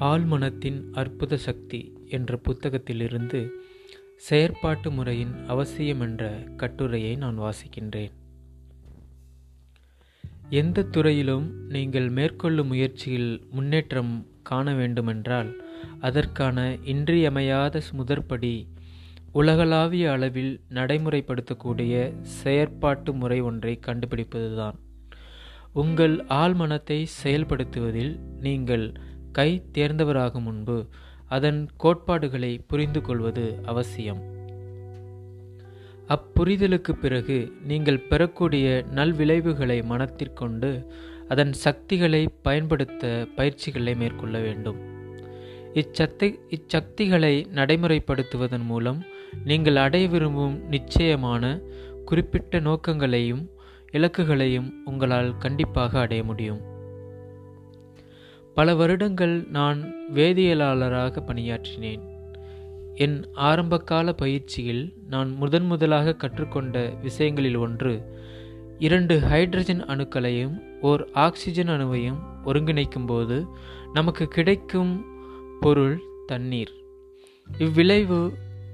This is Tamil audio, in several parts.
ஆழ்மனத்தின் அற்புத சக்தி என்ற புத்தகத்திலிருந்து செயற்பாட்டு முறையின் அவசியம் என்ற கட்டுரையை நான் வாசிக்கின்றேன். எந்த துறையிலும் நீங்கள் மேற்கொள்ளும் முயற்சியில் முன்னேற்றம் காண வேண்டுமென்றால் அதற்கான இன்றியமையாத முதற்படி உலகளாவிய அளவில் நடைமுறைப்படுத்தக்கூடிய செயற்பாட்டு முறை ஒன்றை கண்டுபிடிப்பதுதான். உங்கள் ஆழ்மனத்தை செயல்படுத்துவதில் நீங்கள் கை தேர்ந்தவராகும் முன்பு அதன் கோட்பாடுகளை புரிந்து கொள்வது அவசியம். அப்புரிதலுக்கு பிறகு நீங்கள் பெறக்கூடிய நல்விளைவுகளை மனத்திற்கொண்டு அதன் சக்திகளை பயன்படுத்த பயிற்சிகளை மேற்கொள்ள வேண்டும். இச்சக்தி இச்சக்திகளை நடைமுறைப்படுத்துவதன் மூலம் நீங்கள் அடைய விரும்பும் நிச்சயமான குறிப்பிட்ட நோக்கங்களையும் இலக்குகளையும் உங்களால் கண்டிப்பாக அடைய முடியும். பல வருடங்கள் நான் வேதியியலாளராக பணியாற்றினேன். என் ஆரம்பகால பயிற்சியில் நான் முதன் முதலாக கற்றுக்கொண்ட விஷயங்களில் ஒன்று இரண்டு ஹைட்ரஜன் அணுக்களையும் ஓர் ஆக்சிஜன் அணுவையும் ஒருங்கிணைக்கும் போது நமக்கு கிடைக்கும் பொருள் தண்ணீர். இவ்விளைவு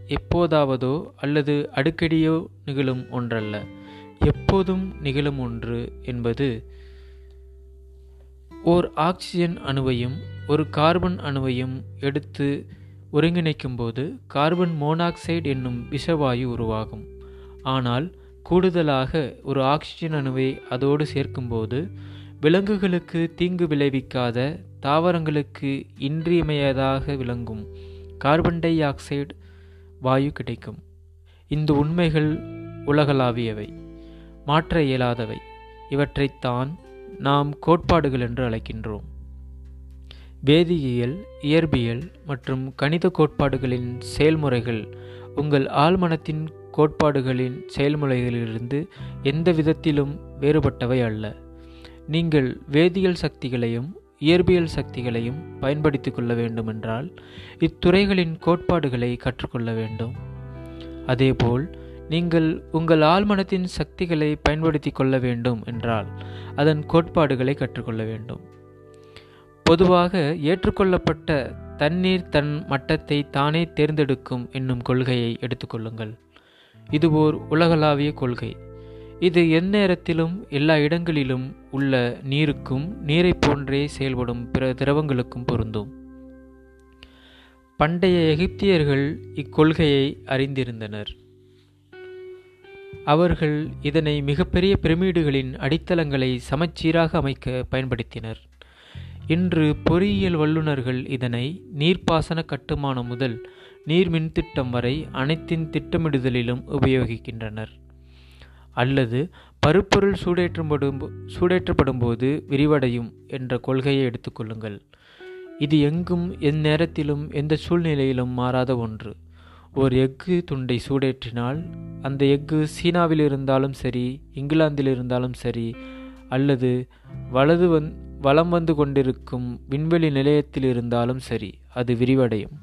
எப்போதாவதோ அல்லது அடிக்கடியோ நிகழும் ஒன்றல்ல எப்போதும் நிகழும் ஒன்று என்பது ஓர் ஆக்சிஜன் அணுவையும் ஒரு கார்பன் அணுவையும் எடுத்து ஒருங்கிணைக்கும் போது கார்பன் மோனாக்சைடு என்னும் விஷவாயு உருவாகும். ஆனால் கூடுதலாக ஒரு ஆக்சிஜன் அணுவை அதோடு சேர்க்கும்போது விலங்குகளுக்கு தீங்கு விளைவிக்காத தாவரங்களுக்கு இன்றியமையதாக விளங்கும் கார்பன் டை ஆக்சைடு வாயு கிடைக்கும். இந்த உண்மைகள் உலகளாவியவை மாற்ற இயலாதவை. இவற்றைத்தான் நாம் கோட்பாடுகள் என்று அழைக்கின்றோம். வேதியியல் இயற்பியல் மற்றும் கணித கோட்பாடுகளின் செயல்முறைகள் உங்கள் ஆழ்மனத்தின் கோட்பாடுகளின் செயல்முறைகளிலிருந்து எந்த விதத்திலும் வேறுபட்டவை அல்ல. நீங்கள் வேதியியல் சக்திகளையும் இயற்பியல் சக்திகளையும் பயன்படுத்தி கொள்ள வேண்டுமென்றால் இத்துறைகளின் கோட்பாடுகளை கற்றுக்கொள்ள வேண்டும். அதேபோல் நீங்கள் உங்கள் ஆழ்மனத்தின் சக்திகளை பயன்படுத்தி கொள்ள வேண்டும் என்றால் அதன் கோட்பாடுகளை கற்றுக்கொள்ள வேண்டும். பொதுவாக ஏற்றுக்கொள்ளப்பட்ட தண்ணீர் தன் மட்டத்தை தானே தேர்ந்தெடுக்கும் என்னும் கொள்கையை எடுத்துக்கொள்ளுங்கள் இது ஓர் உலகளாவிய கொள்கை. இது எந்நேரத்திலும் எல்லா இடங்களிலும் உள்ள நீருக்கும் நீரை போன்றே செயல்படும் பிற திரவங்களுக்கும் பொருந்தும். பண்டைய எகிப்தியர்கள் இக்கொள்கையை அறிந்திருந்தனர். அவர்கள் இதனை மிகப்பெரிய பிரமிடுகளின் அடித்தளங்களை சமச்சீராக அமைக்க பயன்படுத்தினர். இன்று பொறியியல் வல்லுநர்கள் இதனை நீர்ப்பாசன கட்டுமானம் முதல் நீர் மின்திட்டம் வரை அனைத்தின் திட்டமிடுதலிலும் உபயோகிக்கின்றனர். அல்லது பருப்பொருள் சூடேற்றப்படும் சூடேற்றப்படும் போது விரிவடையும் என்ற கொள்கையை எடுத்துக்கொள்ளுங்கள் இது எங்கும் எந்நேரத்திலும் எந்த சூழ்நிலையிலும் மாறாத ஒன்று. ஒரு எஃகு துண்டை சூடேற்றினால் அந்த எஃகு சீனாவில் இருந்தாலும் சரி இங்கிலாந்தில் இருந்தாலும் சரி அல்லது வலது வந் வலம் வந்து கொண்டிருக்கும் விண்வெளி நிலையத்தில் இருந்தாலும் சரி அது விரிவடையும்.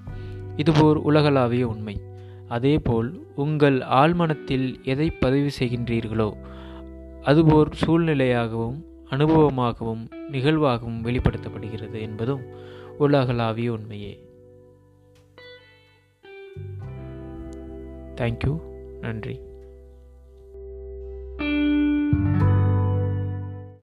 இதுபோர் உலகளாவிய உண்மை. அதேபோல் உங்கள் ஆழ்மனத்தில் எதை பதிவு செய்கின்றீர்களோ அதுபோர் சூழ்நிலையாகவும் அனுபவமாகவும் நிகழ்வாகவும் வெளிப்படுத்தப்படுகிறது என்பதும் உலகளாவிய உண்மையே. தேங்க்யூ நன்றி